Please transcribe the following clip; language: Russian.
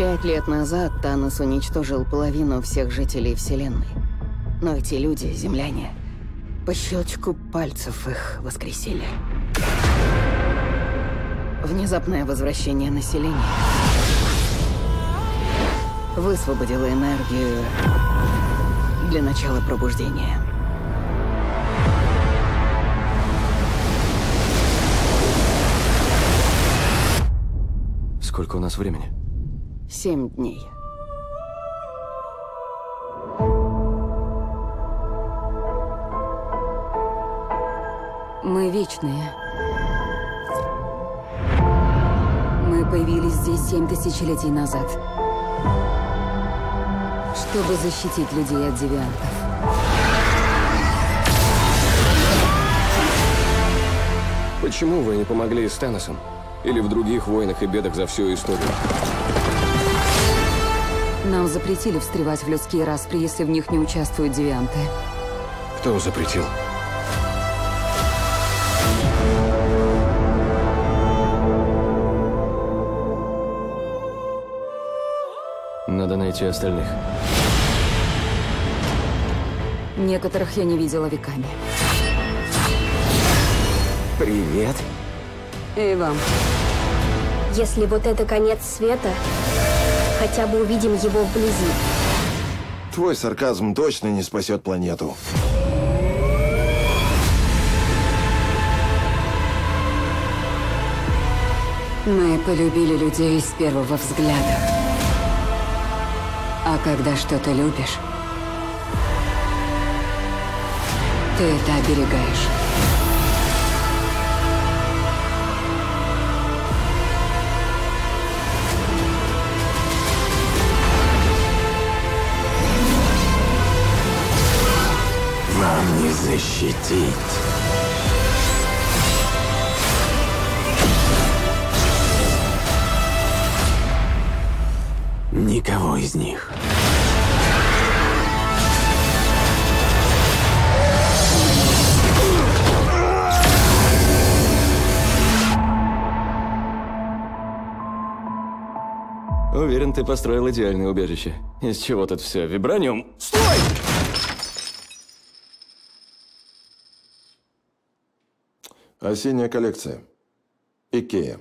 Пять лет назад Танос уничтожил половину всех жителей Вселенной. Но эти люди, земляне, по щелчку пальцев их воскресили. Внезапное возвращение населения высвободило энергию для начала пробуждения. Сколько у нас времени? Семь дней. Мы вечные. Мы появились здесь семь тысячелетий назад. Чтобы защитить людей от девиантов. Почему вы не помогли с Таносом? Или в других войнах и бедах за всю историю? Нам запретили встревать в людские распри, если в них не участвуют девианты. Кто запретил? Надо найти остальных. Некоторых я не видела веками. Привет. И вам. Если вот это конец света, хотя бы увидим его вблизи. Твой сарказм точно не спасет планету. Мы полюбили людей с первого взгляда. А когда что-то любишь, ты это оберегаешь. Вам не защитить. Никого из них. Уверен, ты построил идеальное убежище. Из чего тут все? Вибраниум? Стой! Осенняя коллекция. Икея.